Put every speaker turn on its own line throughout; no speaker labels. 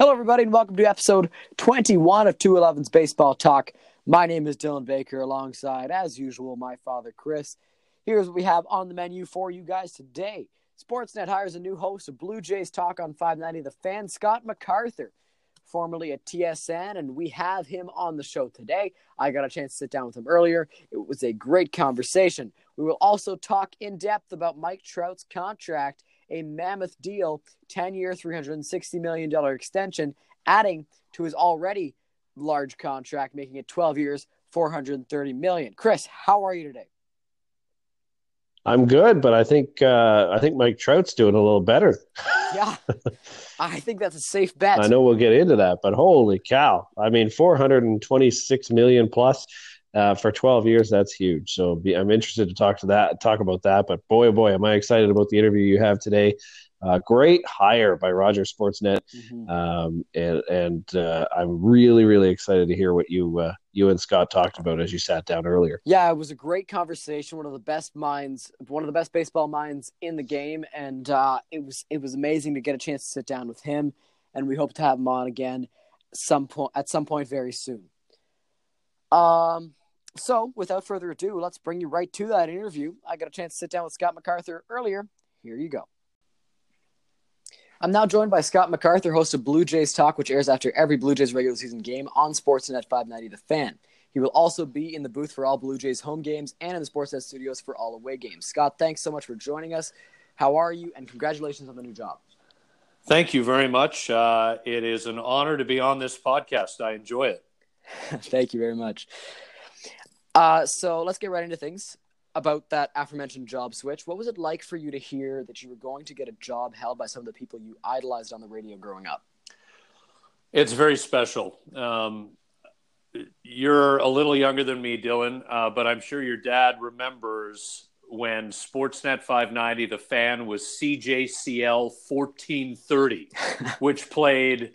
Hello, everybody, and welcome to episode 21 of 211's Baseball Talk. My name is Dylan Baker, alongside, as usual, my father, Chris. Here's what we have on the menu for you guys today. Sportsnet hires a new host of Blue Jays Talk on 590, the fan Scott MacArthur, formerly at TSN, and we have him on the show today. I got a chance to sit down with him earlier. It was a great conversation. We will also talk in depth about Mike Trout's contract a mammoth deal 10 year, $360 million extension, adding to his already large contract, making it 12 years, 430 million. Chris, how are you today?
I'm good, but I think uh, I think Mike Trout's doing a little better.
yeah, I think that's a safe bet.
I know we'll get into that, but holy cow! I mean, 426 million plus uh, for 12 years. That's huge. So be, I'm interested to talk to that, talk about that. But boy, oh boy, am I excited about the interview you have today. Uh, great hire by Roger Sportsnet, mm-hmm. um, and and uh, I'm really really excited to hear what you uh, you and Scott talked about as you sat down earlier.
Yeah, it was a great conversation. One of the best minds, one of the best baseball minds in the game, and uh, it was it was amazing to get a chance to sit down with him. And we hope to have him on again some point at some point very soon. Um, so, without further ado, let's bring you right to that interview. I got a chance to sit down with Scott MacArthur earlier. Here you go. I'm now joined by Scott MacArthur, host of Blue Jays Talk, which airs after every Blue Jays regular season game on Sportsnet 590 The Fan. He will also be in the booth for all Blue Jays home games and in the Sportsnet studios for all away games. Scott, thanks so much for joining us. How are you? And congratulations on the new job.
Thank you very much. Uh, it is an honor to be on this podcast. I enjoy it.
Thank you very much. Uh, so let's get right into things about that aforementioned job switch. What was it like for you to hear that you were going to get a job held by some of the people you idolized on the radio growing up?
It's very special. Um, you're a little younger than me, Dylan, uh, but I'm sure your dad remembers when Sportsnet 590, the fan was CJCL 1430, which played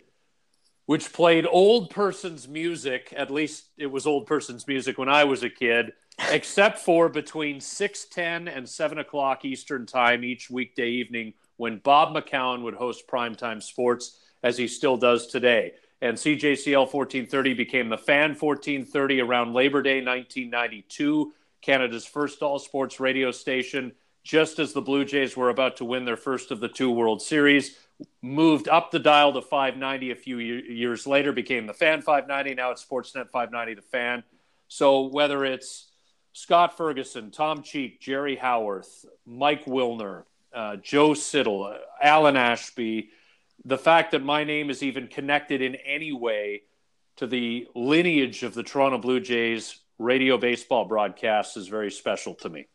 which played old person's music. At least it was old person's music when I was a kid, except for between six ten and seven o'clock Eastern time each weekday evening when Bob McCown would host primetime sports, as he still does today. And CJCL 1430 became the Fan 1430 around Labor Day 1992, Canada's first all sports radio station, just as the Blue Jays were about to win their first of the two World Series moved up the dial to 590 a few years later, became the Fan 590. Now it's Sportsnet 590, the Fan. So whether it's Scott Ferguson, Tom Cheek, Jerry Howarth, Mike Wilner, uh, Joe Siddall, uh, Alan Ashby, the fact that my name is even connected in any way to the lineage of the Toronto Blue Jays radio baseball broadcasts is very special to me.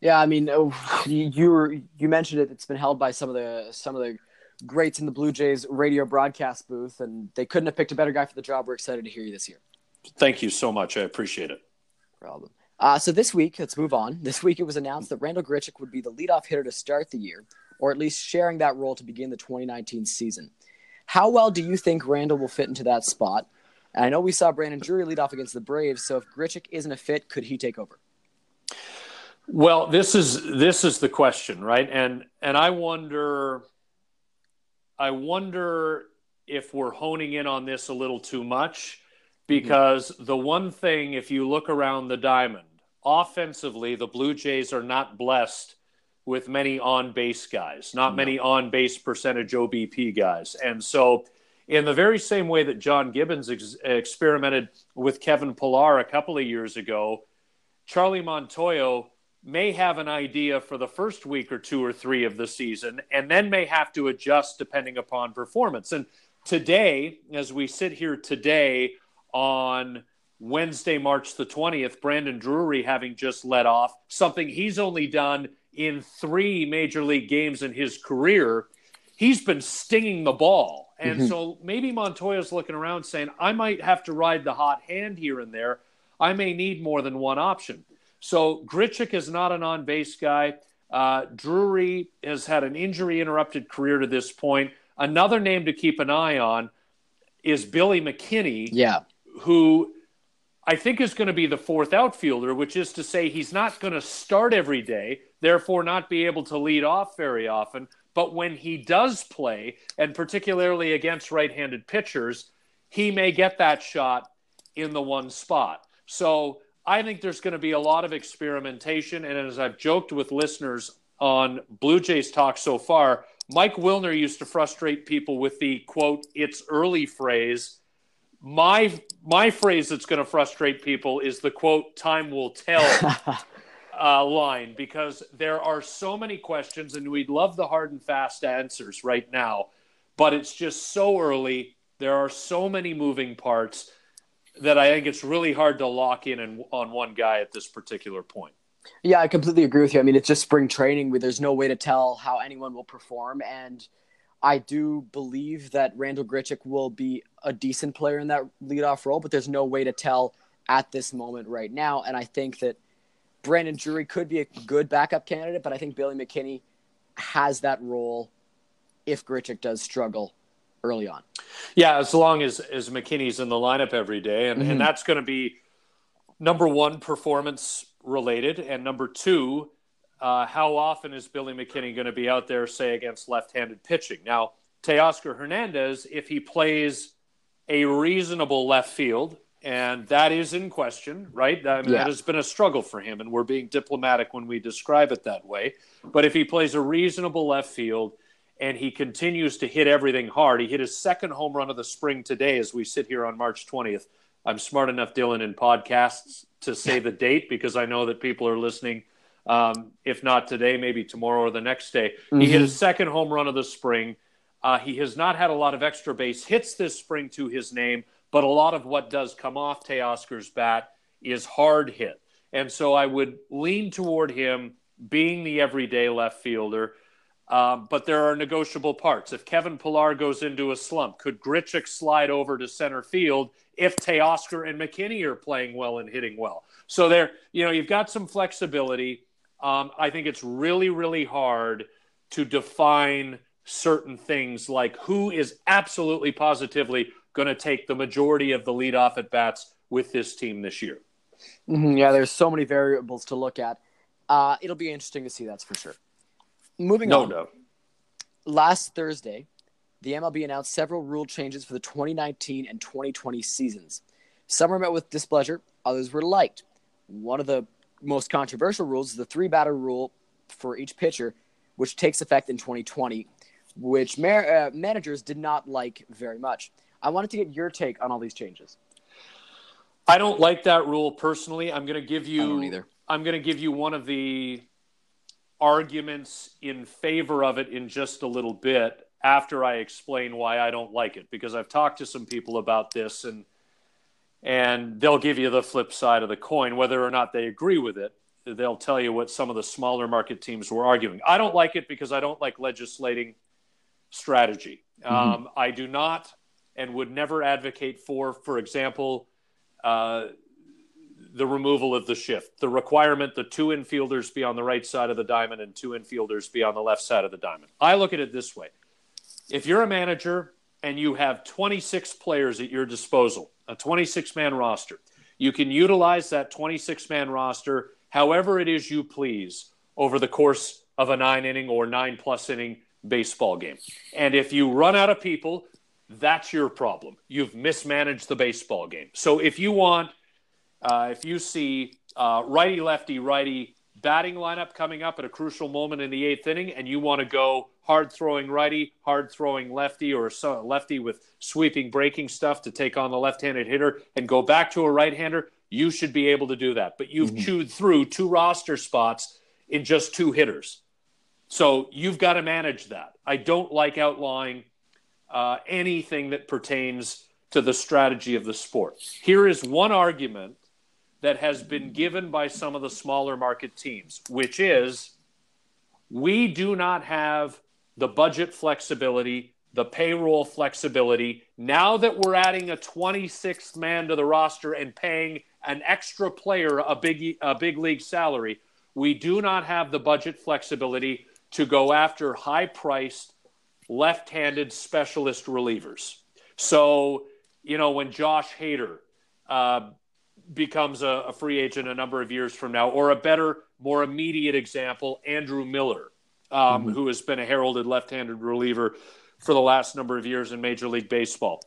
Yeah, I mean, oh, you, you mentioned it. It's been held by some of the some of the greats in the Blue Jays radio broadcast booth, and they couldn't have picked a better guy for the job. We're excited to hear you this year.
Thank you so much. I appreciate it.
Problem. Uh, so this week, let's move on. This week, it was announced that Randall Grichuk would be the leadoff hitter to start the year, or at least sharing that role to begin the 2019 season. How well do you think Randall will fit into that spot? And I know we saw Brandon Drury lead off against the Braves, so if Grichuk isn't a fit, could he take over?
Well, this is this is the question, right? And and I wonder I wonder if we're honing in on this a little too much because mm-hmm. the one thing, if you look around the diamond, offensively, the Blue Jays are not blessed with many on base guys, not no. many on base percentage OBP guys. And so, in the very same way that John Gibbons ex- experimented with Kevin Pillar a couple of years ago, Charlie Montoyo may have an idea for the first week or two or three of the season and then may have to adjust depending upon performance. And today, as we sit here today on Wednesday, March the 20th, Brandon Drury having just let off something he's only done in three major league games in his career. He's been stinging the ball. And mm-hmm. so maybe Montoyo's looking around saying, I might have to ride the hot hand here and there. I may need more than one option. So Grichuk is not an on base guy. Uh, Drury has had an injury interrupted career to this point. Another name to keep an eye on is Billy McKinney.
Yeah.
Who I think is going to be the fourth outfielder, which is to say he's not going to start every day, therefore not be able to lead off very often, But when he does play, and particularly against right handed pitchers, he may get that shot in the one spot. So I think there's going to be a lot of experimentation. And as I've joked with listeners on Blue Jays Talk so far, Mike Wilner used to frustrate people with the quote, it's early phrase. My my phrase that's going to frustrate people is the quote, time will tell uh, line because there are so many questions and we'd love the hard and fast answers right now, but it's just so early. There are so many moving parts that I think it's really hard to lock in on one guy at this particular point.
Yeah, I completely agree with you. I mean, it's just spring training. There's no way to tell how anyone will perform. And I do believe that Randall Grichuk will be a decent player in that leadoff role, but there's no way to tell at this moment right now. And I think that Brandon Drury could be a good backup candidate, but I think Billy McKinney has that role if Grichuk does struggle early on.
Yeah, as long as as McKinney's in the lineup every day, and, mm-hmm. and that's going to be number one performance related, and number two, uh, how often is Billy McKinney going to be out there, say against left-handed pitching? Now, Teoscar Hernandez, if he plays a reasonable left field, and that is in question, right? I mean, yeah. That has been a struggle for him, and we're being diplomatic when we describe it that way. But if he plays a reasonable left field and he continues to hit everything hard. He hit his second home run of the spring today as we sit here on March 20th. I'm smart enough, Dylan, in podcasts to say the date because I know that people are listening. Um, if not today, maybe tomorrow or the next day. Mm-hmm. He hit his second home run of the spring. Uh, he has not had a lot of extra base hits this spring to his name, but a lot of what does come off Teoscar's bat is hard hit. And so I would lean toward him being the everyday left fielder. Um, but there are negotiable parts. If Kevin Pillar goes into a slump, could Grichuk slide over to center field if Teoscar and McKinney are playing well and hitting well? So there, you know, you've got some flexibility. Um, I think it's really, really hard to define certain things like who is absolutely positively going to take the majority of the leadoff at bats with this team this year.
Mm-hmm, yeah, there's so many variables to look at. Uh, it'll be interesting to see, that's for sure. Moving
no,
on.
No,
Last Thursday, the MLB announced several rule changes for the 2019 and 2020 seasons. Some were met with displeasure, others were liked. One of the most controversial rules is the three batter rule for each pitcher, which takes effect in 2020, which mar- uh, managers did not like very much. I wanted to get your take on all these changes.
I don't like that rule personally. I'm going to give you.
I don't either.
I'm going to give you one of the arguments in favor of it in just a little bit after I explain why I don't like it because I've talked to some people about this and and they'll give you the flip side of the coin whether or not they agree with it. They'll tell you what some of the smaller market teams were arguing. I don't like it because I don't like legislating strategy. Mm-hmm. um, I do not and would never advocate for for example uh, the removal of the shift, the requirement that two infielders be on the right side of the diamond and two infielders be on the left side of the diamond. I look at it this way if you're a manager and you have 26 players at your disposal, a 26 man roster, you can utilize that 26 man roster however it is you please over the course of a nine inning or nine plus inning baseball game. And if you run out of people, that's your problem. You've mismanaged the baseball game. So if you want uh, if you see uh, righty, lefty, righty batting lineup coming up at a crucial moment in the eighth inning, and you want to go hard throwing righty, hard throwing lefty, or so, lefty with sweeping breaking stuff to take on the left handed hitter and go back to a right hander, you should be able to do that. But you've mm-hmm. chewed through two roster spots in just two hitters. So you've got to manage that. I don't like outlawing uh, anything that pertains to the strategy of the sport. Here is one argument that has been given by some of the smaller market teams, which is we do not have the budget flexibility, the payroll flexibility. Now that we're adding a 26th man to the roster and paying an extra player a big, a big league salary, we do not have the budget flexibility to go after high priced left handed specialist relievers. So, you know, when Josh Hader, uh, becomes a, a, free agent a number of years from now, or a better, more immediate example, Andrew Miller. um, mm-hmm. who has been a heralded left-handed reliever for the last number of years in Major League Baseball.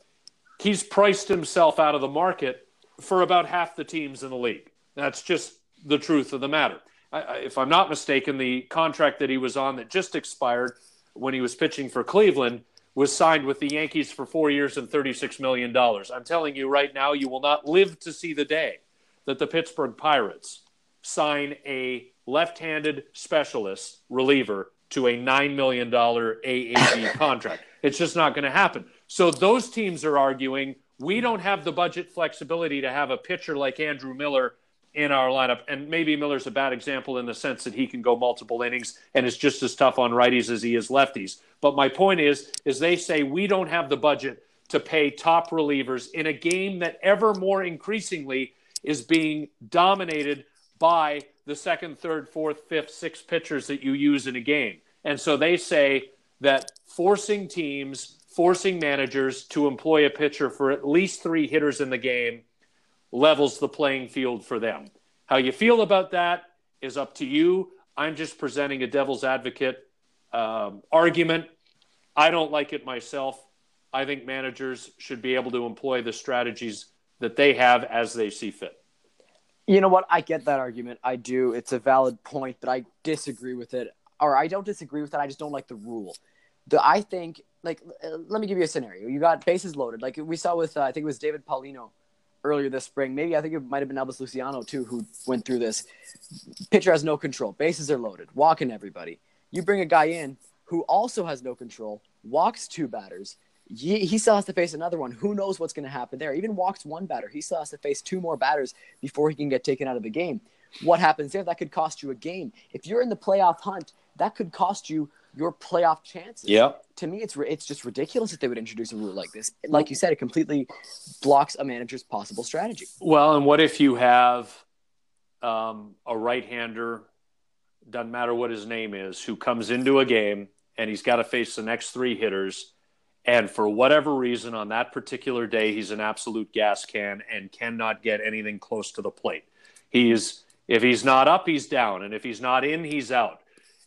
He's priced himself out of the market for about half the teams in the league. That's just the truth of the matter. I, if I'm not mistaken, the contract that he was on that just expired when he was pitching for Cleveland was signed with the Yankees for four years and $36 million. I'm telling you right now, you will not live to see the day that the Pittsburgh Pirates sign a left handed specialist reliever to a $9 million AAV contract. It's just not going to happen. So those teams are arguing we don't have the budget flexibility to have a pitcher like Andrew Miller in our lineup. And maybe Miller's a bad example in the sense that he can go multiple innings and is just as tough on righties as he is lefties. But my point is, is they say we don't have the budget to pay top relievers in a game that ever more increasingly is being dominated by the second, third, fourth, fifth, sixth pitchers that you use in a game. And so they say that forcing teams, forcing managers to employ a pitcher for at least three hitters in the game levels the playing field for them. How you feel about that is up to you. I'm just presenting a devil's advocate um, argument. I don't like it myself. I think managers should be able to employ the strategies that they have as they see fit.
You know what? I get that argument. I do. It's a valid point, but I disagree with it. Or I don't disagree with it. I just don't like the rule. The I think like uh, let me give you a scenario. You got bases loaded, like we saw with uh, I think it was David Paulino earlier this spring. Maybe I think it might have been Elvis Luciano too who went through this. Pitcher has no control. Bases are loaded, walking everybody. You bring a guy in who also has no control, walks two batters, he, still has to face another one. Who knows what's going to happen there? Even walks one batter. He still has to face two more batters before he can get taken out of the game. What happens there? That could cost you a game. If you're in the playoff hunt, that could cost you your playoff chances.
Yeah.
To me, it's it's just ridiculous that they would introduce a rule like this. Like you said, it completely blocks a manager's possible strategy.
Well, and what if you have um, a right-hander, doesn't matter what his name is, who comes into a game and he's got to face the next three hitters and for whatever reason, on that particular day, he's an absolute gas can and cannot get anything close to the plate. He's if he's not up, he's down, and if he's not in, he's out.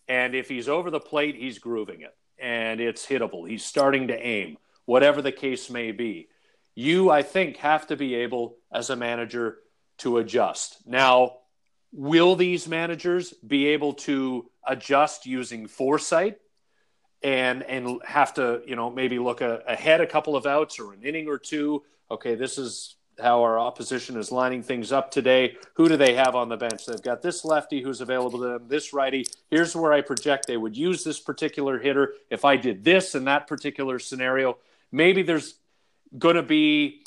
And if he's over the plate, he's grooving it, and it's hittable. He's starting to aim, whatever the case may be. You, I think, have to be able as a manager to adjust. Now, will these managers be able to adjust using foresight? and and have to you know maybe look a, ahead a couple of outs or an inning or two. Okay, this is how our opposition is lining things up today. Who do they have on the bench? They've got this lefty who's available to them, this righty. Here's where I project they would use this particular hitter if I did this in that particular scenario. Maybe there's going to be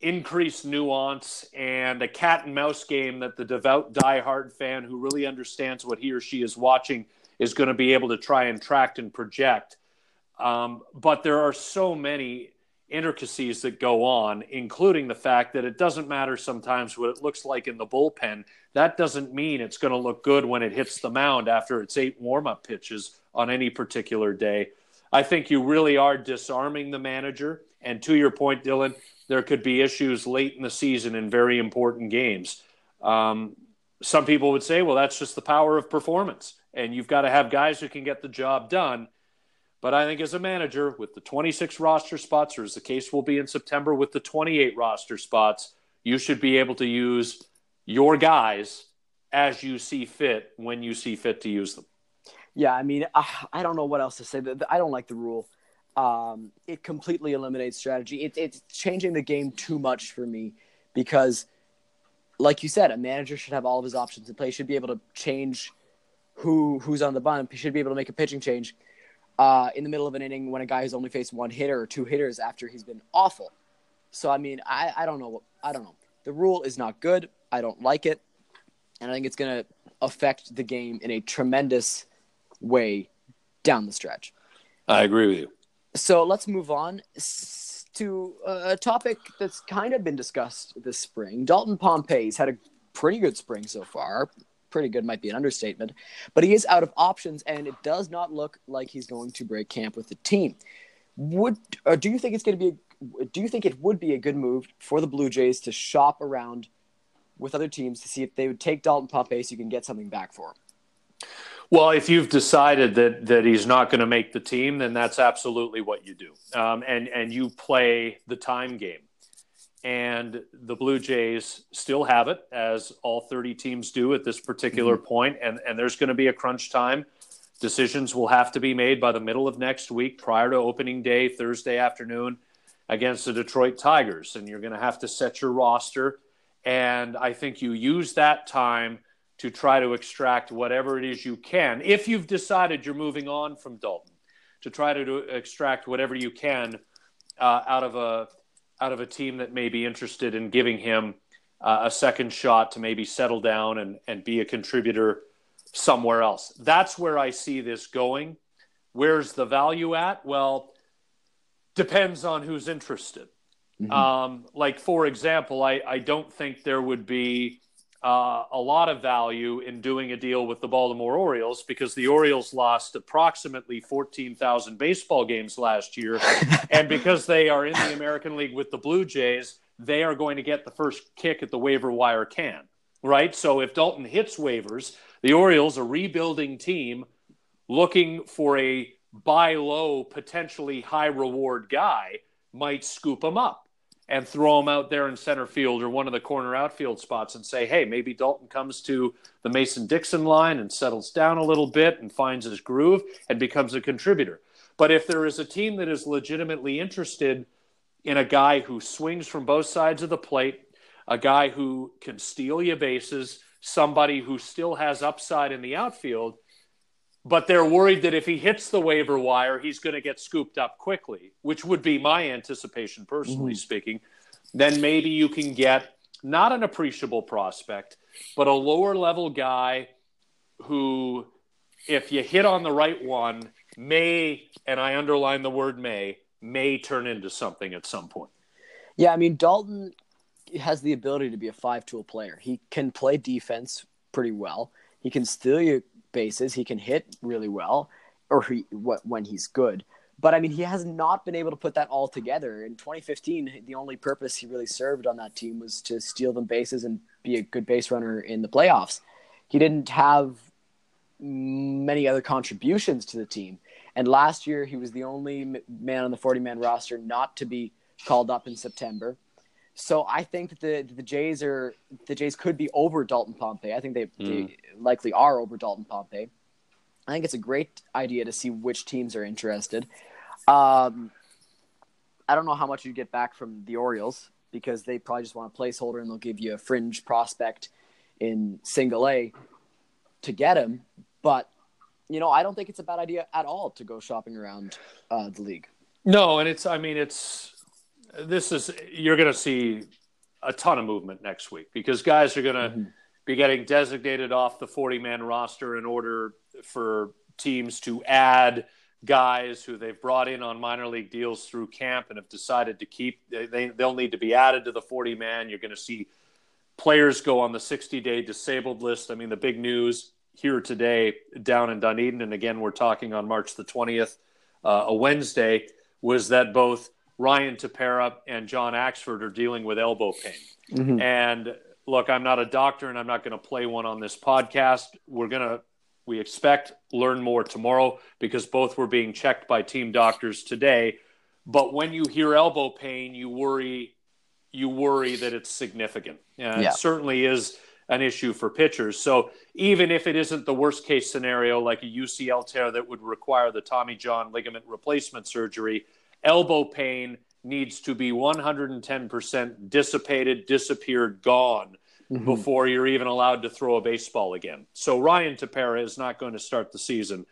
increased nuance and a cat and mouse game that the devout diehard fan who really understands what he or she is watching is going to be able to try and track and project. Um, but there are so many intricacies that go on, including the fact that it doesn't matter sometimes what it looks like in the bullpen. That doesn't mean it's going to look good when it hits the mound after its eight warm up pitches on any particular day. I think you really are disarming the manager. And to your point, Dylan, there could be issues late in the season in very important games. Um, some people would say, well, that's just the power of performance and you've got to have guys who can get the job done. But I think as a manager, with the 26 roster spots, or as the case will be in September with the 28 roster spots, you should be able to use your guys as you see fit when you see fit to use them.
Yeah, I mean, I don't know what else to say. I don't like the rule. Um, it completely eliminates strategy. It, it's changing the game too much for me because, like you said, a manager should have all of his options in play. Should be able to change who who's on the bump. He should be able to make a pitching change uh, in the middle of an inning when a guy has only faced one hitter or two hitters after he's been awful. So I mean, I, I don't know. I don't know. The rule is not good. I don't like it, and I think it's going to affect the game in a tremendous way down the stretch.
I agree with you.
So let's move on to a topic that's kind of been discussed this spring. Dalton Pompey's had a pretty good spring so far pretty good might be an understatement, but he is out of options, and it does not look like he's going to break camp with the team. Would or do you think it's going to be? A, do you think it would be a good move for the Blue Jays to shop around with other teams to see if they would take Dalton Pompey so you can get something back for him?
Well, if you've decided that that he's not going to make the team, then that's absolutely what you do, um, and and you play the time game. And the Blue Jays still have it, as all 30 teams do at this particular mm-hmm. point, and and there's going to be a crunch time. Decisions will have to be made by the middle of next week, prior to opening day, Thursday afternoon, against the Detroit Tigers, and you're going to have to set your roster. And I think you use that time to try to extract whatever it is you can. If you've decided you're moving on from Dalton, to try to, to extract whatever you can uh, out of a out of a team that may be interested in giving him uh, a second shot to maybe settle down and, and be a contributor somewhere else. That's where I see this going. Where's the value at? Well, depends on who's interested. Mm-hmm. Um, like, for example, I, I don't think there would be uh, a lot of value in doing a deal with the Baltimore Orioles because the Orioles lost approximately 14,000 baseball games last year. and because they are in the American League with the Blue Jays, they are going to get the first kick at the waiver wire can, right? So if Dalton hits waivers, the Orioles, a rebuilding team, looking for a buy low, potentially high reward guy, might scoop him up and throw him out there in center field or one of the corner outfield spots and say, hey, maybe Dalton comes to the Mason Dixon line and settles down a little bit and finds his groove and becomes a contributor. But if there is a team that is legitimately interested in a guy who swings from both sides of the plate, a guy who can steal your bases, somebody who still has upside in the outfield, but they're worried that if he hits the waiver wire, he's going to get scooped up quickly, which would be my anticipation, personally mm-hmm. speaking. Then maybe you can get not an appreciable prospect, but a lower level guy who, if you hit on the right one, may, and I underline the word may, may turn into something at some point.
Yeah, I mean, Dalton has the ability to be a five tool player. He can play defense pretty well. He can steal you bases. He can hit really well, or he, when he's good. But I mean, he has not been able to put that all together. In 2015, the only purpose he really served on that team was to steal them bases and be a good base runner in the playoffs. He didn't have many other contributions to the team. And last year, he was the only man on the 40 man roster not to be called up in September. So I think that the the Jays are the Jays could be over Dalton Pompey. I think they, mm. they hmm. likely are over Dalton Pompey. I think it's a great idea to see which teams are interested. Um, I don't know how much you get back from the Orioles because they probably just want a placeholder and they'll give you a fringe prospect in single A to get him. But you know, I don't think it's a bad idea at all to go shopping around uh, the league.
No, and it's I mean it's this is you're going to see a ton of movement next week because guys are going to mm-hmm. be getting designated off the 40 man roster in order for teams to add guys who they've brought in on minor league deals through camp and have decided to keep they, they'll need to be added to the 40 man you're going to see players go on the 60 day disabled list i mean the big news here today down in dunedin and again we're talking on march the 20th uh, a wednesday was that both Ryan Tepera and John Axford are dealing with elbow pain. Mm-hmm. And look, I'm not a doctor and I'm not going to play one on this podcast. We're going to, we expect, learn more tomorrow because both were being checked by team doctors today. But when you hear elbow pain, you worry, you worry that it's significant. And yeah. it certainly is an issue for pitchers. So even if it isn't the worst case scenario, like a UCL tear that would require the Tommy John ligament replacement surgery, elbow pain needs to be 110% dissipated, disappeared, gone mm-hmm. before you're even allowed to throw a baseball again. So Ryan Tepera is not going to start the season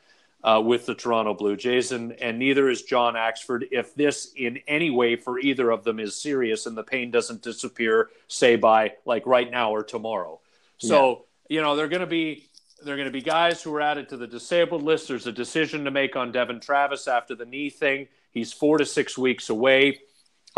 uh, with the Toronto Blue Jays, and, and neither is John Axford. If this in any way for either of them is serious and the pain doesn't disappear, say by like right now or tomorrow. So, yeah. you know, they're going to be they're going to be guys who are added to the disabled list. There's a decision to make on Devon Travis after the knee thing. He's four to six weeks away.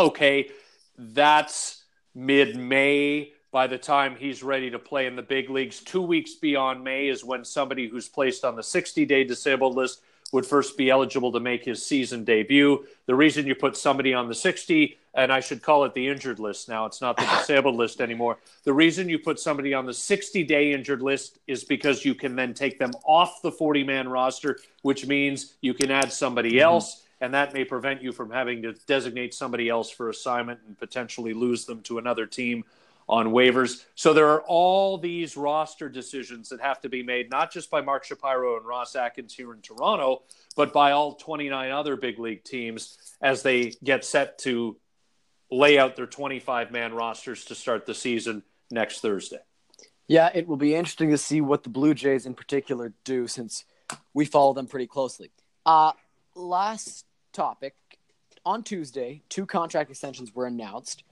Okay, that's mid May. By the time he's ready to play in the big leagues, two weeks beyond May is when somebody who's placed on the 60 day disabled list would first be eligible to make his season debut. The reason you put somebody on the 60, and I should call it the injured list now, it's not the disabled list anymore. The reason you put somebody on the 60 day injured list is because you can then take them off the 40 man roster, which means you can add somebody mm-hmm. And that may prevent you from having to designate somebody else for assignment and potentially lose them to another team on waivers. So there are all these roster decisions that have to be made, not just by Mark Shapiro and Ross Atkins here in Toronto, but by all 29 other big league teams as they get set to lay out their 25 man rosters to start the season next Thursday.
Yeah, it will be interesting to see what the Blue Jays in particular do since we follow them pretty closely. Uh, last topic on Tuesday, two contract extensions were announced.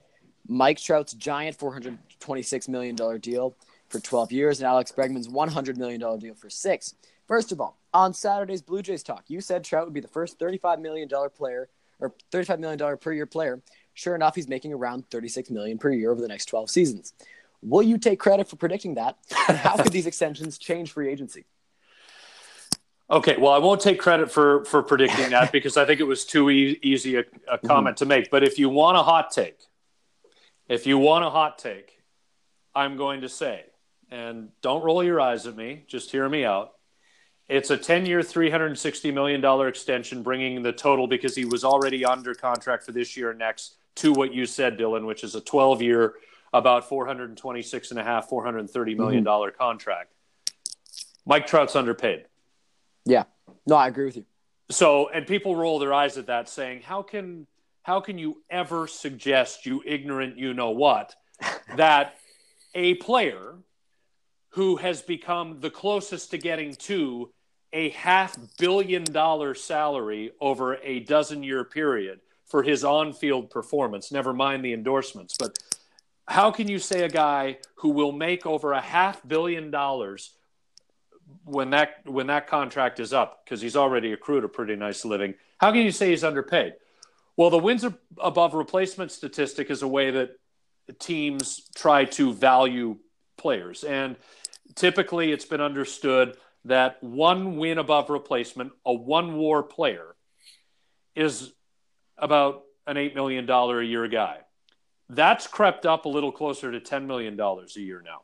Mike Trout's giant $426 million deal for 12 years and Alex Bregman's $100 million deal for six. First of all, on Saturday's Blue Jays talk, you said Trout would be the first $35 million player or $35 million per year player. Sure enough, he's making around 36 million per year over the next 12 seasons. Will you take credit for predicting that? How could these extensions change free agency?
Okay, well, I won't take credit for for predicting that because I think it was too e- easy a, a comment mm-hmm. to make. But if you want a hot take, if you want a hot take, I'm going to say, and don't roll your eyes at me, just hear me out. It's a 10 year, $360 million extension, bringing the total because he was already under contract for this year and next to what you said, Dylan, which is a 12 year, about 426 and a half, $430 million mm-hmm. contract. Mike Trout's underpaid.
Yeah. No, I agree with you.
So, and people roll their eyes at that saying, how can how can you ever suggest, you ignorant, you know what, that a player who has become the closest to getting to a half billion dollar salary over a dozen year period for his on field performance, never mind the endorsements, but how can you say a guy who will make over a half billion dollars when that when that contract is up because he's already accrued a pretty nice living how can you say he's underpaid well, the wins above replacement statistic is a way that teams try to value players. And typically it's been understood that one win above replacement, a one war player, is about an $8 million a year guy. That's crept up a little closer to $10 million a year now.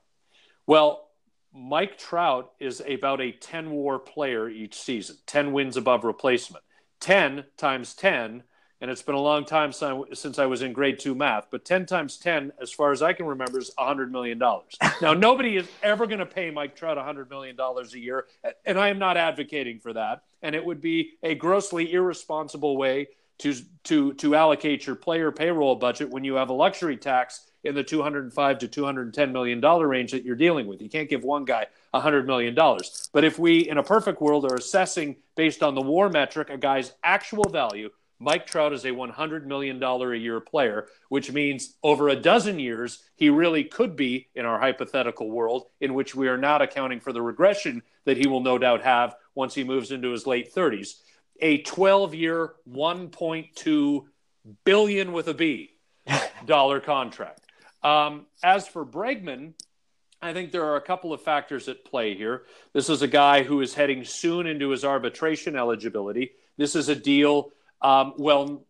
Well, Mike Trout is about a 10 war player each season, 10 wins above replacement. 10 times 10 and it's been a long time since I was in grade two math, but 10 times 10, as far as I can remember, is $100 million. now, nobody is ever going to pay Mike Trout $100 million a year, and I am not advocating for that. And it would be a grossly irresponsible way to, to, to allocate your player payroll budget when you have a luxury tax in the 205 to 210 million dollar range that you're dealing with. You can't give one guy 100 million dollars. But if we in a perfect world are assessing based on the war metric a guy's actual value, Mike Trout is a $100 million a year player, which means over a dozen years, he really could be in our hypothetical world in which we are not accounting for the regression that he will no doubt have once he moves into his late 30s. A 12 year, 1.2 billion with a B dollar contract. Um, as for Bregman, I think there are a couple of factors at play here. This is a guy who is heading soon into his arbitration eligibility. This is a deal um, well,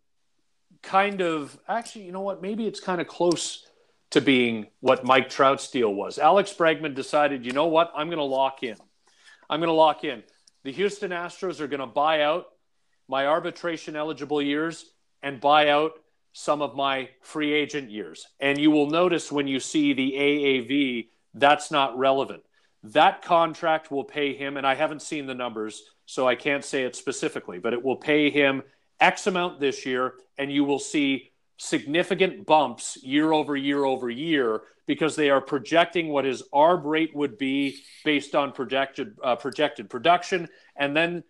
kind of, actually, you know what? Maybe it's kind of close to being what Mike Trout's deal was. Alex Bregman decided, you know what? I'm going to lock in. I'm going to lock in. The Houston Astros are going to buy out my arbitration eligible years and buy out some of my free agent years. And you will notice when you see the AAV, that's not relevant. That contract will pay him, and I haven't seen the numbers, so I can't say it specifically, but it will pay him X amount this year, and you will see significant bumps year over year over year because they are projecting what his ARB rate would be based on projected uh, projected production, and then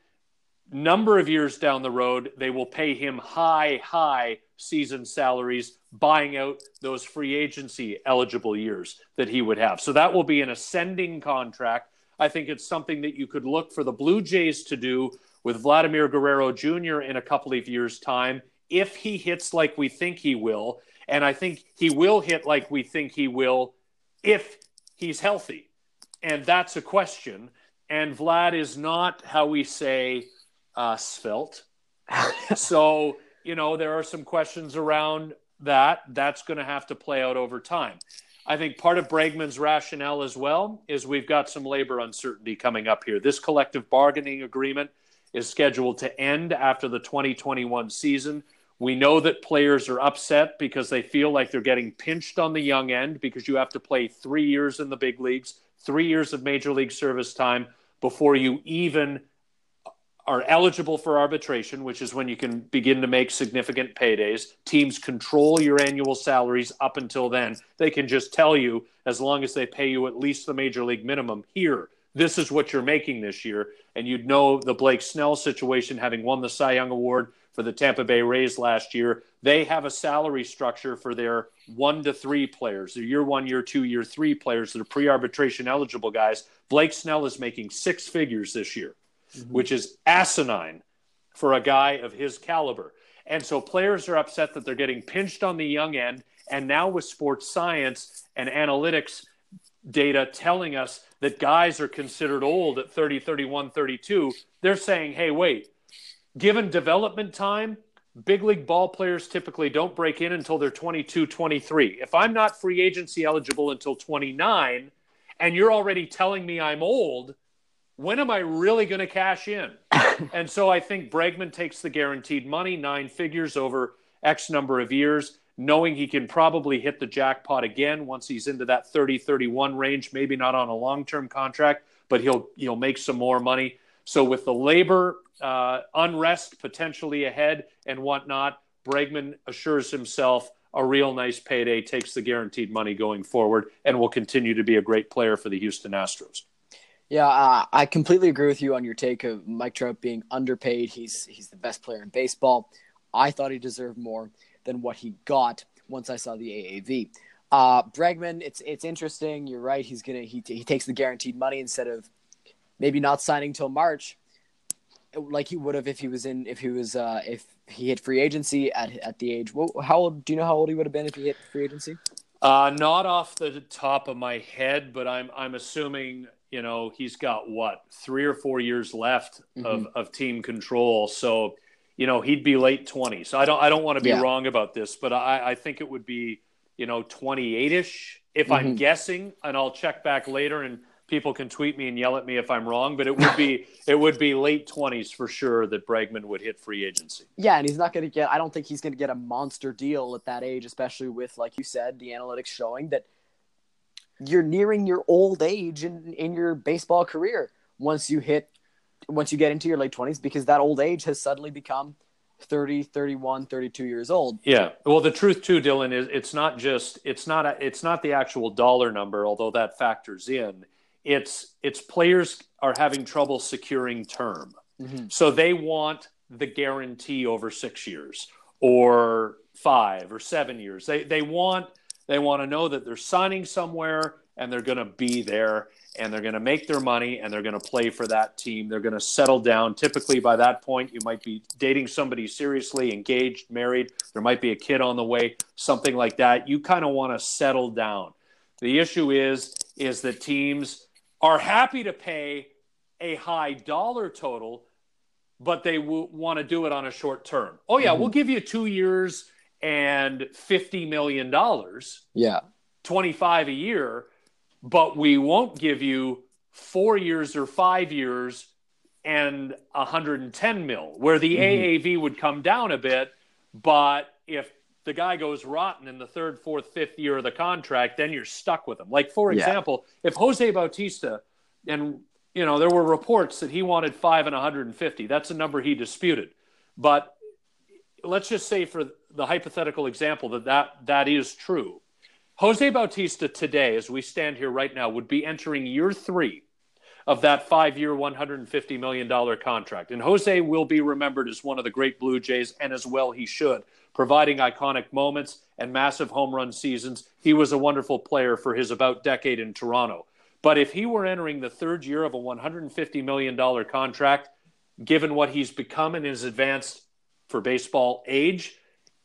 number of years down the road, they will pay him high, high season salaries, buying out those free agency eligible years that he would have. So that will be an ascending contract. I think it's something that you could look for the Blue Jays to do with Vladimir Guerrero Jr. in a couple of years' time if he hits like we think he will. And I think he will hit like we think he will if he's healthy. And that's a question. And Vlad is not how we say uh, svelte. so, you know, there are some questions around that. That's going to have to play out over time. I think part of Bregman's rationale as well is we've got some labor uncertainty coming up here. This collective bargaining agreement is scheduled to end after the 2021 season. We know that players are upset because they feel like they're getting pinched on the young end because you have to play three years in the big leagues, three years of major league service time before you even are eligible for arbitration, which is when you can begin to make significant paydays. Teams control your annual salaries up until then. They can just tell you, as long as they pay you at least the major league minimum, here, this is what you're making this year. And you'd know the Blake Snell situation, having won the Cy Young Award for the Tampa Bay Rays last year. They have a salary structure for their one to three players, their year one, year two, year three players that are pre arbitration eligible guys. Blake Snell is making six figures this year mm-hmm. which is asinine for a guy of his caliber. And so players are upset that they're getting pinched on the young end. And now with sports science and analytics data telling us that guys are considered old at 30, 31, 32, they're saying, hey, wait, given development time, big league ball players typically don't break in until they're 22, 23. If I'm not free agency eligible until 29, and you're already telling me I'm old, when am I really going to cash in? and so I think Bregman takes the guaranteed money, nine figures over X number of years, knowing he can probably hit the jackpot again once he's into that 30 31 range, maybe not on a long term contract, but he'll, he'll make some more money. So with the labor uh, unrest potentially ahead and whatnot, Bregman assures himself a real nice payday, takes the guaranteed money going forward, and will continue to be a great player for the Houston Astros.
Yeah, uh, I completely agree with you on your take of Mike Trout being underpaid. He's he's the best player in baseball. I thought he deserved more than what he got once I saw the AAV. Uh, Bregman, it's it's interesting. You're right. He's gonna he he takes the guaranteed money instead of maybe not signing till March, like he would have if he was in if he was uh, if he hit free agency at at the age. Well, how old do you know how old he would have been if he hit free agency?
Uh, not off the top of my head, but I'm I'm assuming you know, he's got what three or four years left mm-hmm. of, of team control. So, you know, he'd be late 20s. I don't, I don't want to be yeah. wrong about this, but I, I think it would be, you know, 28 ish if mm-hmm. I'm guessing, and I'll check back later and people can tweet me and yell at me if I'm wrong, but it would be, it would be late 20s for sure that Bregman would hit free agency.
Yeah. And he's not going to get, I don't think he's going to get a monster deal at that age, especially with, like you said, the analytics showing that you're nearing your old age in, in your baseball career once you hit once you get into your late 20s because that old age has suddenly become 30 31 32 years old.
Yeah. Well the truth too dylan is it's not just it's not a, it's not the actual dollar number although that factors in. It's it's players are having trouble securing term. Mm-hmm. so they want the guarantee over six years or five or seven years. They they want they want to know that they're signing somewhere and they're going to be there and they're going to make their money and they're going to play for that team. They're going to settle down. Typically, by that point, you might be dating somebody seriously, engaged, married. There might be a kid on the way, something like that. You kind of want to settle down. The issue is is that teams are happy to pay a high dollar total, but they w- want to do it on a short term. Oh yeah, mm-hmm. we'll give you two years and $50 million.
Yeah.
25 a year, but we won't give you four years or five years and 110 mil, where the mm-hmm. AAV would come down a bit. But if the guy goes rotten in the third, fourth, fifth year of the contract, then you're stuck with him. Like, for example, yeah. if Jose Bautista, and you know, there were reports that he wanted five and 150, that's a number he disputed. But let's just say for the hypothetical example that that, that is true. Jose Bautista today, as we stand here right now, would be entering year three of that five year, $150 million contract. And Jose will be remembered as one of the great Blue Jays, and as well he should, providing iconic moments and massive home run seasons. He was a wonderful player for his about decade in Toronto. But if he were entering the third year of a $150 million contract, given what he's become in his advanced for baseball age,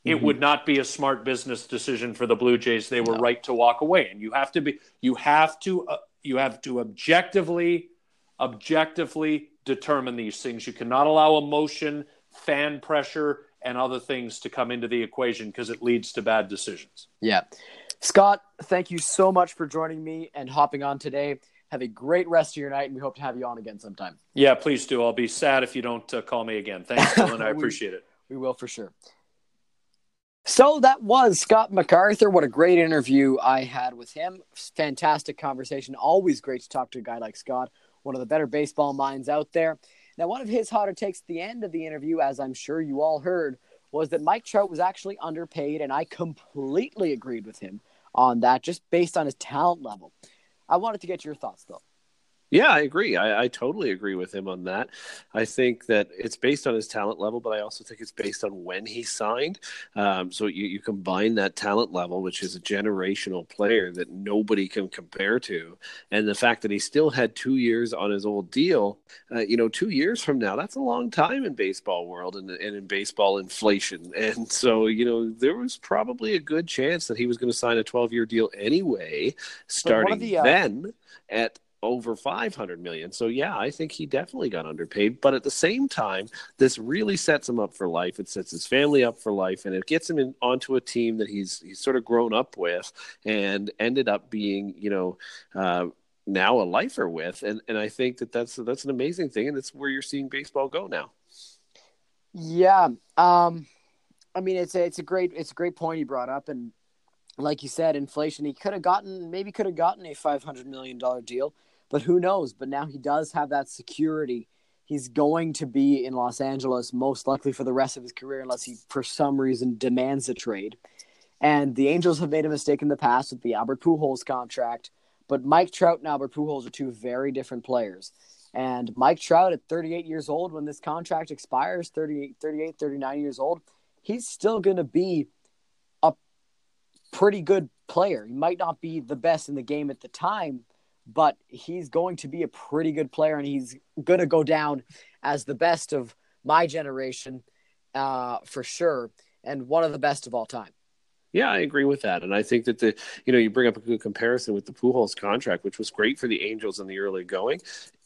it mm-hmm. would not be a smart business decision for the Blue Jays. They were no. right to walk away, and you have to be you have to uh, you have to objectively objectively determine these things. You cannot allow emotion, fan pressure, and other things to come into the equation because it leads to bad decisions.
Yeah. Scott, thank you so much for joining me and hopping on today. Have a great rest of your night, and we hope to have you on again sometime.
Yeah, please do. I'll be sad if you don't uh, call me again. Thanks, Dylan. I appreciate it.
We will for sure. So that was Scott MacArthur. What a great interview I had with him. Fantastic conversation. Always great to talk to a guy like Scott, one of the better baseball minds out there. Now, one of his hotter takes at the end of the interview, as I'm sure you all heard, was that Mike Trout was actually underpaid, and I completely agreed with him on that, just based on his talent level. I wanted to get your thoughts, though.
Yeah, I agree. I, I, totally agree with him on that. I think that it's based on his talent level, but I also think it's based on when he signed. Um, so you, you combine that talent level, which is a generational player that nobody can compare to, and the fact that he still had two years on his old deal. Uh, you know, two years from now, that's a long time in baseball world and, and in baseball inflation. And so, you know, there was probably a good chance that he was going to sign a 12 year deal anyway, starting the, uh... then at over 500 million. So yeah, I think he definitely got underpaid, but at the same time, this really sets him up for life. It sets his family up for life and it gets him in, onto a team that he's he's sort of grown up with and ended up being, you know, uh, now a lifer with and and I think that that's that's an amazing thing and that's where you're seeing baseball go now.
Yeah. Um I mean it's a, it's a great it's a great point you brought up and like you said, inflation. He could have gotten, maybe could have gotten a five hundred million dollar deal but who knows? But now he does have that security. He's going to be in Los Angeles most likely for the rest of his career unless he, for some reason, demands a trade. And the Angels have made a mistake in the past with the Albert Pujols contract. But Mike Trout and Albert Pujols are two very different players. And Mike Trout at 38 years old, when this contract expires, 38, 38 39 years old, he's still going to be pretty good player. He might not be the best in the game at the time, but he's going to be a pretty good player and he's going to go down as the best of my generation uh, for sure and one of the best of all time.
Yeah, I agree with that, and I think that the you know you bring up a good comparison with the Pujols contract, which was great for the Angels in the early going,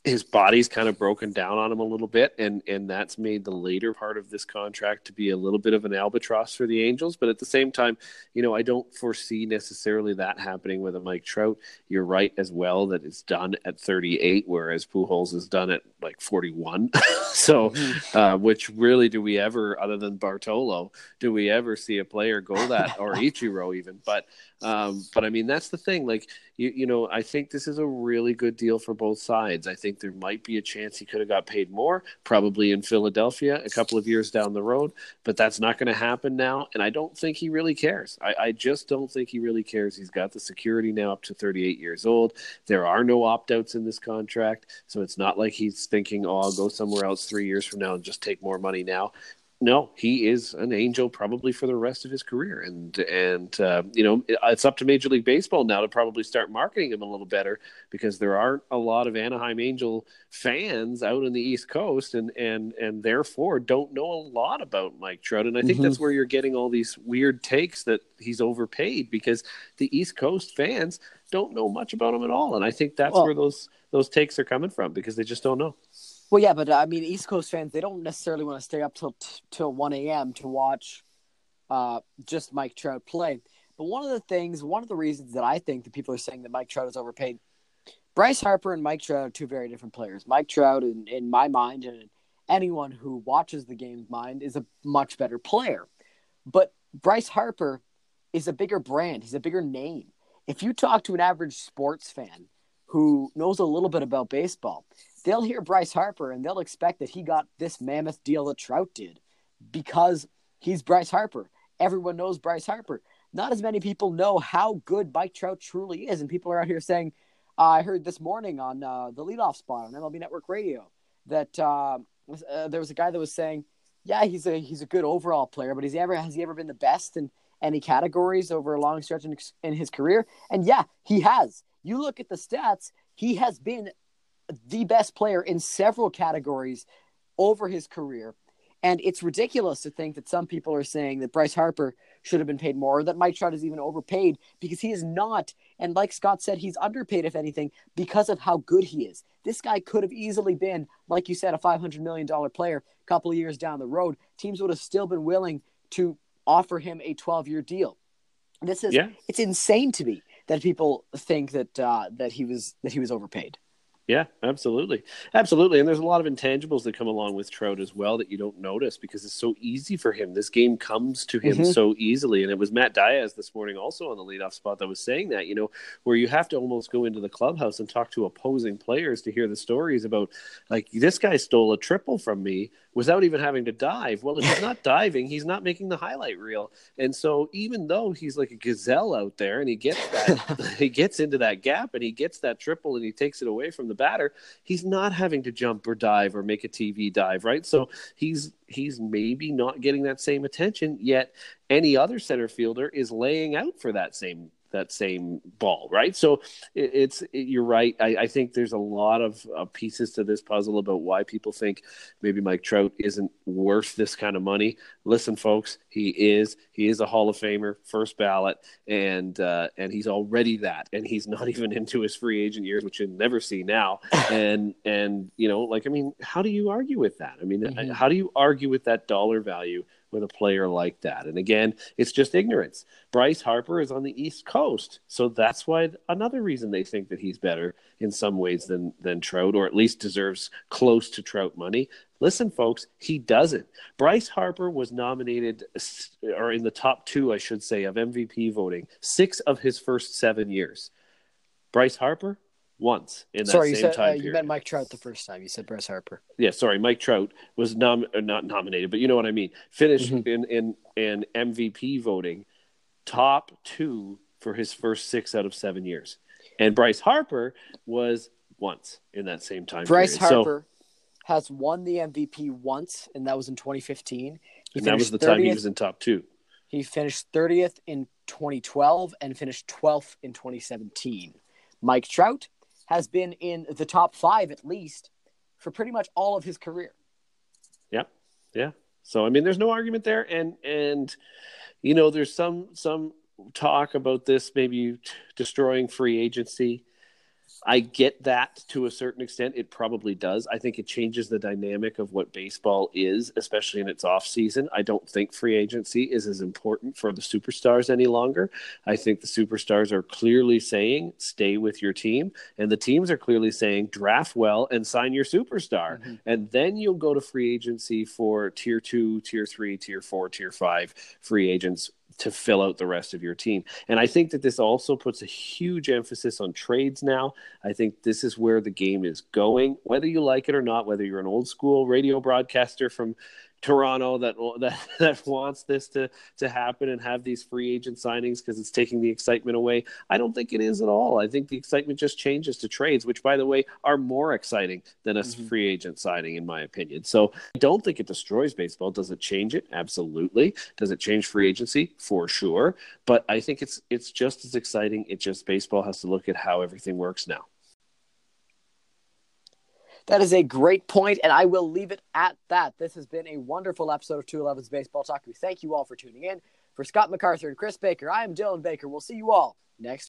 his body's kind of broken down on him a little bit and and that's made the later part of this contract to be a little bit of an albatross for the Angels. But at the same time you know I don't foresee necessarily that happening with a Mike Trout. You're right as well that it's done at 38 whereas Pujols is done at like 41 so mm-hmm. uh, which really do we ever other than Bartolo do we ever see a player go that or Ichiro even? But um, but I mean that's the thing like you you know I think this is a really good deal for both sides I think there might be a chance he could have got paid more, probably in Philadelphia a couple of years down the road, but that's not going to happen now. And I don't think he really cares. I, I just don't think he really cares. He's got the security now up to 38 years old. There are no opt outs in this contract. So it's not like he's thinking, oh, I'll go somewhere else three years from now and just take more money now no, he is an angel probably for the rest of his career, and and uh, you know it's up to Major League Baseball now to probably start marketing him a little better because there aren't a lot of Anaheim Angel fans out in the East Coast, and and and therefore don't know a lot about Mike Trout, and I think mm-hmm. that's where you're getting all these weird takes that he's overpaid because the East Coast fans don't know much about him at all, and I think that's well, where those those takes are coming from because they just don't know.
Well, yeah, but uh, I mean, East Coast fans they don't necessarily want to stay up till till one a.m. to watch uh, just Mike Trout play. But one of the things, one of the reasons that I think that people are saying that Mike Trout is overpaid, Bryce Harper and Mike Trout are two very different players. Mike Trout, in, in my mind, and anyone who watches the game's mind, is a much better player. But Bryce Harper is a bigger brand. He's a bigger name. If you talk to an average sports fan who knows a little bit about baseball, they'll hear Bryce Harper and they'll expect that he got this mammoth deal that Trout did because he's Bryce Harper. Everyone knows Bryce Harper. Not as many people know how good Mike Trout truly is. And people are out here saying, uh, I heard this morning on uh, the leadoff spot on MLB Network Radio that uh, uh, there was a guy that was saying, yeah, he's a he's a good overall player, but has he ever has he ever been the best in any categories over a long stretch in, in his career? And yeah, he has. You look at the stats, he has been the best player in several categories over his career. And it's ridiculous to think that some people are saying that Bryce Harper should have been paid more, or that Mike Trout is even overpaid because he is not. And like Scott said, he's underpaid, if anything, because of how good he is. This guy could have easily been, like you said, a $500 million player a couple of years down the road. Teams would have still been willing to offer him a 12 year deal. This is,
Yeah.
it's insane to me that people think that, uh, that he was, that he was overpaid.
Yeah, absolutely. Absolutely. And there's a lot of intangibles that come along with Trout as well that you don't notice because it's so easy for him. This game comes to him
Mhm.
so easily. And it was Matt Diaz this morning also on the leadoff spot that was saying that, you know, where you have to almost go into the clubhouse and talk to opposing players to hear the stories about, like, this guy stole a triple from me without even having to dive. Well, if he's not diving, he's not making the highlight reel. And so even though he's like a gazelle out there and he gets that, he gets into that gap and he gets that triple and he takes it away from the batter, he's not having to jump or dive or make a TV dive, right? So he's he's maybe not getting that same attention yet any other center fielder is laying out for that same that same ball, right? So it, it's it, you're right. I, I think there's a lot of uh, pieces to this puzzle about why people think maybe Mike Trout isn't worth this kind of money. Listen, folks, he is. He is a Hall of Famer, first ballot, and uh, and he's already that. And he's not even into his free agent years, which you never see now. And and you know, like I mean, how do you argue with that? I mean,
Mhm.
how do you argue with that dollar value? With a player like that. And again, it's just ignorance. Bryce Harper is on the East Coast. So that's why another reason they think that he's better in some ways than than Trout, or at least deserves close to Trout money. Listen, folks, he doesn't. Bryce Harper was nominated, or in the top two, I should say, of MVP voting, six of his first seven years. Bryce Harper, once in that
Sorry, you
same
said uh,
time
you
period.
meant Mike Trout the first time. You said Bryce Harper.
yeah, sorry, Mike Trout was nom- not nominated, but you know what I mean. Finished
Mhm.
in, in in MVP voting, top two for his first six out of seven years, and Bryce Harper was once in that same time.
Bryce
period. So-
Harper has won the MVP once, and that was in 2015. He
and that was the time he was in top two.
He finished 30th in 2012 and finished 12th in 2017. Mike Trout has been in the top five at least for pretty much all of his career. Yeah.
Yeah. So I mean, there's no argument there, and and you know, there's some some talk about this maybe t- destroying free agency. I get that to a certain extent. It probably does. I think it changes the dynamic of what baseball is, especially in its off season. I don't think free agency is as important for the superstars any longer. I think the superstars are clearly saying stay with your team, and the teams are clearly saying draft well and sign your superstar
Mhm.
and then you'll go to free agency for tier two, tier three, tier four, tier five free agents to fill out the rest of your team. And I think that this also puts a huge emphasis on trades now. I think this is where the game is going, whether you like it or not, whether you're an old school radio broadcaster from Toronto that that that wants this to to happen and have these free agent signings because it's taking the excitement away. I don't think it is at all. I think the excitement just changes to trades, which by the way are more exciting than a
Mhm.
free agent signing in my opinion. So I don't think it destroys baseball. Does it change it? Absolutely. Does it change free agency? For sure. But I think it's it's just as exciting. It just baseball has to look at how everything works now.
That is a great point, and I will leave it at that. This has been a wonderful episode of 211's Baseball Talk. We thank you all for tuning in. For Scott MacArthur and Chris Baker, I am Dylan Baker. We'll see you all next